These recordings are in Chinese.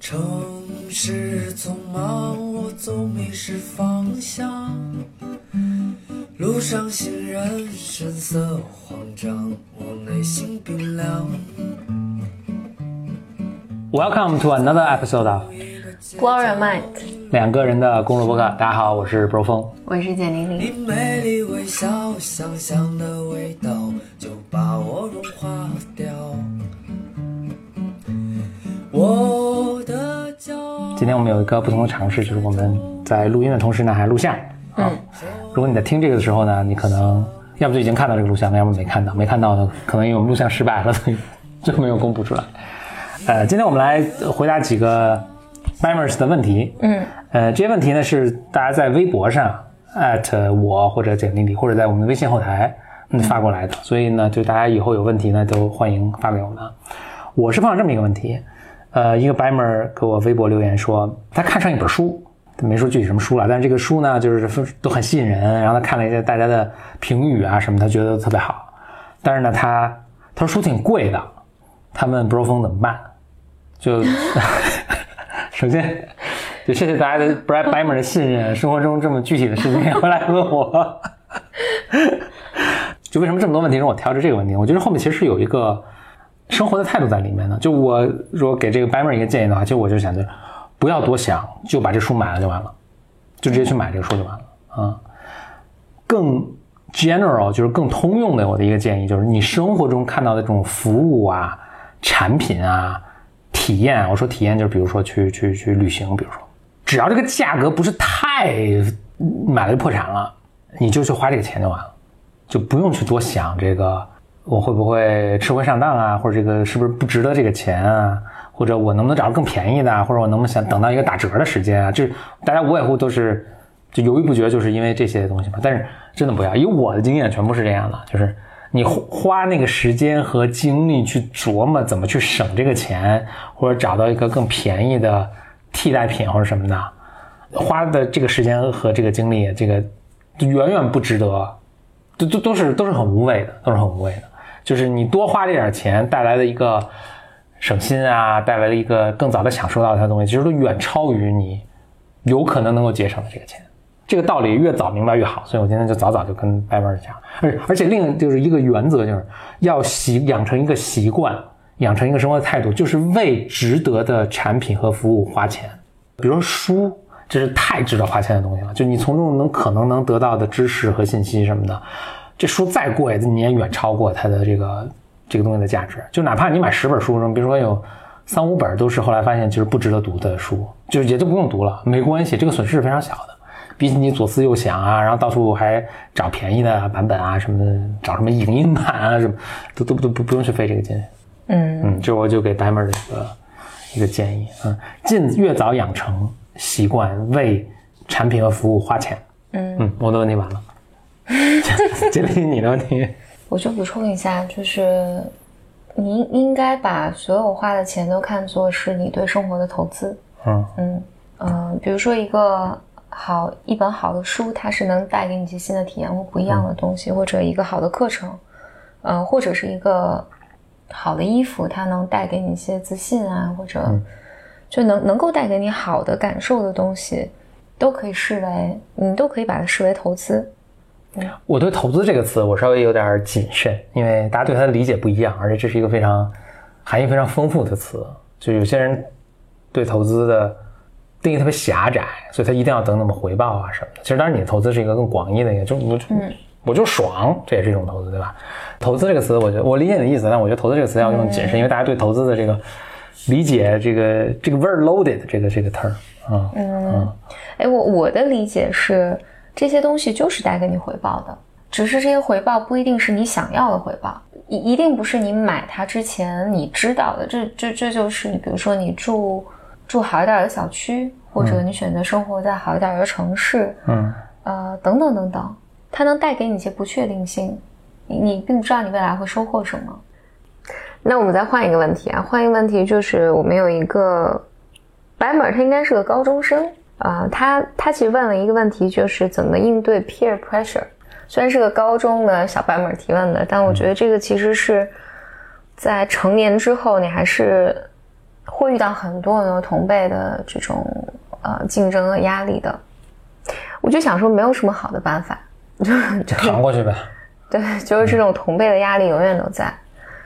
城市匆忙，我总迷失方向。路上行人神色慌张，我内心冰凉。Welcome to another episode of Blow your mind，两个人的公路博客。大家好，我是 Bro 峰。我是简玲你玲。美丽微笑，香香的味道就把我融化掉。我的骄傲。今天我们有一个不同的尝试，就是我们在录音的同时呢，还录像。啊，如果你在听这个的时候呢，你可能要不就已经看到这个录像，要么没看到。没看到的，可能因为我们录像失败了，所以就没有公布出来。呃，今天我们来回答几个 members 的问题。嗯，呃，这些问题呢是大家在微博上 at 我或者简历里，或者在我们的微信后台嗯发过来的，所以呢，就大家以后有问题呢，都欢迎发给我们啊。我是碰到这么一个问题，呃，一个 Bimer 给我微博留言说，他看上一本书，他没说具体什么书了，但是这个书呢，就是都很吸引人，然后他看了一下大家的评语啊什么，他觉得特别好，但是呢，他他说书挺贵的，他问 Bro 峰怎么办？就 首先就谢谢大家的 Brad Bimer 的信任，生活中这么具体的事情也会来问我。就为什么这么多问题让我挑着这个问题？我觉得后面其实是有一个生活的态度在里面呢。就我如果给这个 Bimer 一个建议的话，其实我就想着不要多想，就把这书买了就完了，就直接去买这个书就完了啊。更 general 就是更通用的我的一个建议就是，你生活中看到的这种服务啊、产品啊、体验，我说体验就是比如说去去去旅行，比如说只要这个价格不是太买了就破产了，你就去花这个钱就完了。就不用去多想这个我会不会吃亏上当啊，或者这个是不是不值得这个钱啊，或者我能不能找到更便宜的，或者我能不能想等到一个打折的时间啊？这大家无外乎都是就犹豫不决，就是因为这些东西嘛。但是真的不要，以我的经验全部是这样的，就是你花那个时间和精力去琢磨怎么去省这个钱，或者找到一个更便宜的替代品或者什么的，花的这个时间和这个精力，这个远远不值得。都都都是都是很无谓的，都是很无谓的。就是你多花这点钱带来的一个省心啊，带来了一个更早的享受到它的东西，其实都远超于你有可能能够节省的这个钱。这个道理越早明白越好，所以我今天就早早就跟白文讲。而而且另就是一个原则，就是要习养成一个习惯，养成一个生活的态度，就是为值得的产品和服务花钱。比如说书。这是太值得花钱的东西了，就你从中能可能能得到的知识和信息什么的，这书再贵，你也远超过它的这个这个东西的价值。就哪怕你买十本书中，比如说有三五本都是后来发现就是不值得读的书，就也就不用读了，没关系，这个损失是非常小的。比起你左思右想啊，然后到处还找便宜的版本啊什么的，找什么影音版啊什么，都都都不不用去费这个劲。嗯嗯，这我就给 Dimer 的一个一个建议，啊，尽越早养成。习惯为产品和服务花钱。嗯嗯，我的问题完了。这里你的问题，我就补充一下，就是你应该把所有花的钱都看作是你对生活的投资。嗯嗯嗯、呃，比如说一个好一本好的书，它是能带给你一些新的体验或不一样的东西，或者一个好的课程，呃，或者是一个好的衣服，它能带给你一些自信啊，或者。就能能够带给你好的感受的东西，都可以视为你都可以把它视为投资。嗯，我对“投资”这个词我稍微有点谨慎，因为大家对它的理解不一样，而且这是一个非常含义非常丰富的词。就有些人对投资的定义特别狭窄，所以他一定要得那么回报啊什么的。其实当然，你的投资是一个更广义的一个，就我就、嗯、我就爽，这也是一种投资，对吧？投资这个词，我觉得我理解你的意思，但我觉得投资这个词要用谨慎，嗯、因为大家对投资的这个。理解这个这个 very loaded 这个这个 term 啊，嗯，哎，我我的理解是这些东西就是带给你回报的，只是这些回报不一定是你想要的回报，一一定不是你买它之前你知道的，这这这就是你比如说你住住好一点的小区，或者你选择生活在好一点的城市，嗯，呃，等等等等，它能带给你一些不确定性，你你并不知道你未来会收获什么。那我们再换一个问题啊，换一个问题就是我们有一个白本，他应该是个高中生啊、呃，他他其实问了一个问题，就是怎么应对 peer pressure。虽然是个高中的小白本提问的，但我觉得这个其实是在成年之后，你还是会遇到很多很多同辈的这种呃竞争和压力的。我就想说，没有什么好的办法，就就扛过去呗。对，就是这种同辈的压力永远都在。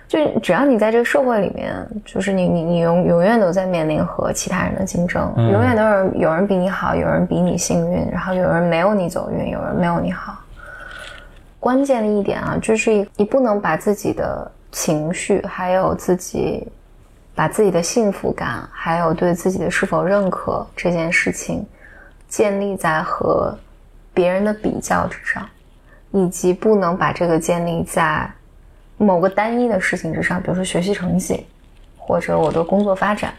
就只要你在这个社会里面，就是你你你永永远都在面临和其他人的竞争，永远都是有人比你好，有人比你幸运，然后有人没有你走运，有人没有你好。关键的一点啊，就是你不能把自己的情绪，还有自己把自己的幸福感，还有对自己的是否认可这件事情，建立在和别人的比较之上，以及不能把这个建立在某个单一的事情之上，比如说学习成绩，或者我的工作发展。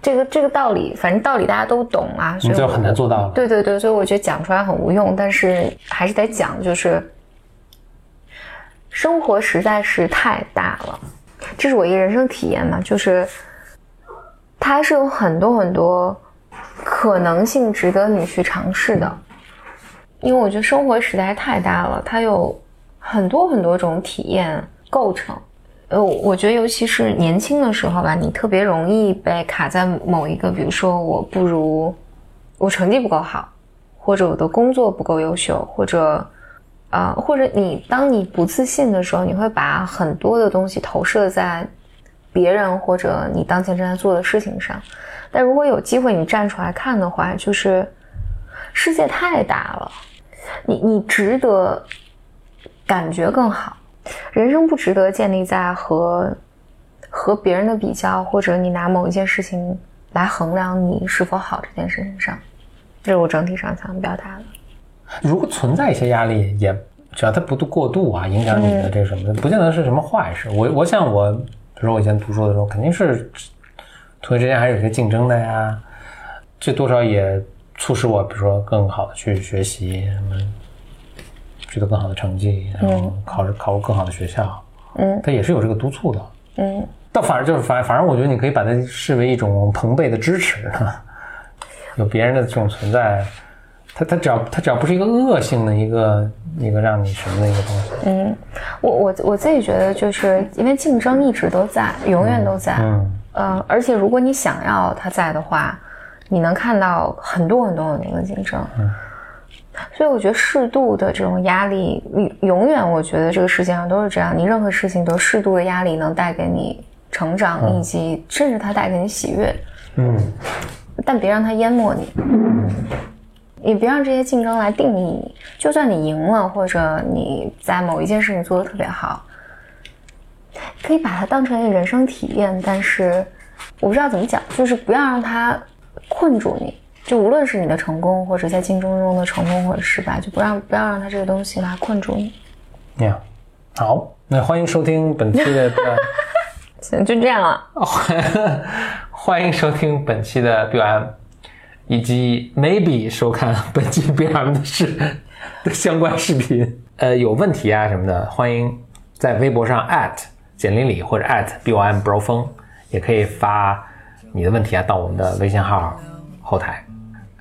这个这个道理，反正道理大家都懂啊，所以就很难做到了。对对对，所以我觉得讲出来很无用，但是还是得讲，就是。生活实在是太大了，这是我一个人生体验嘛，就是它还是有很多很多可能性值得你去尝试的，因为我觉得生活实在是太大了，它有很多很多种体验构成。呃，我觉得尤其是年轻的时候吧，你特别容易被卡在某一个，比如说我不如我成绩不够好，或者我的工作不够优秀，或者。啊，或者你当你不自信的时候，你会把很多的东西投射在别人或者你当前正在做的事情上。但如果有机会你站出来看的话，就是世界太大了，你你值得感觉更好。人生不值得建立在和和别人的比较，或者你拿某一件事情来衡量你是否好这件事情上。这是我整体上想表达的。如果存在一些压力，也只要它不过度啊，影响你的这什么，不见得是什么坏事。我我想我，比如说我以前读书的时候，肯定是同学之间还是有些竞争的呀，这多少也促使我，比如说更好的去学习，什么取得更好的成绩，然后考考入更好的学校，嗯，他也是有这个督促的，嗯，但反而就是反反正我觉得你可以把它视为一种朋辈的支持，有别人的这种存在。他他只要他只要不是一个恶性的一个一个让你什么的一个东西。嗯，我我我自己觉得，就是因为竞争一直都在，永远都在。嗯。呃，而且如果你想要他在的话，你能看到很多很多很多的竞争。嗯。所以我觉得适度的这种压力，永远我觉得这个世界上都是这样。你任何事情都适度的压力能带给你成长，以及甚至它带给你喜悦。嗯。但别让它淹没你。嗯。你别让这些竞争来定义你。就算你赢了，或者你在某一件事情做的特别好，可以把它当成一个人生体验。但是我不知道怎么讲，就是不要让它困住你。就无论是你的成功，或者在竞争中的成功或者失败，就不让不要让他这个东西来困住你。你好，好，那欢迎收听本期的。行，就这样了。欢迎收听本期的 BOM。以及 maybe 收看本期 BM 的视的相关视频，呃，有问题啊什么的，欢迎在微博上简历里或者 BOM bro 风，也可以发你的问题啊到我们的微信号后台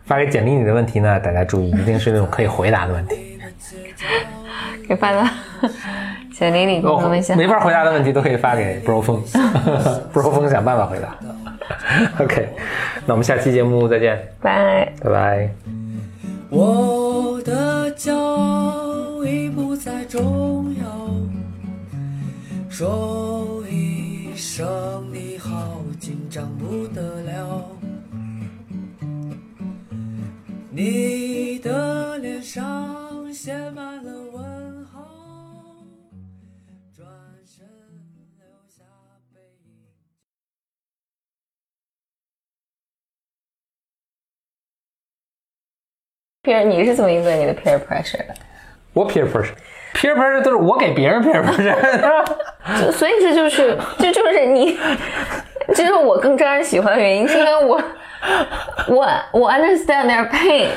发给简历里的问题呢，大家注意，一定是那种可以回答的问题。给发到简历里或微信，没法回答的问题都可以发给 bro 风，bro 风想办法回答。OK，那我们下期节目再见，拜拜拜。我的骄傲已不再重要，说一声你好，紧张不得了。你的脸上写满了问候转身留下背影。你是怎么应对你的 peer pressure 的？我 peer pressure，peer pressure 都是我给别人 peer pressure，所以这就是，这就是你，其实我更招人喜欢的原因，是因为我，我我 understand their pain。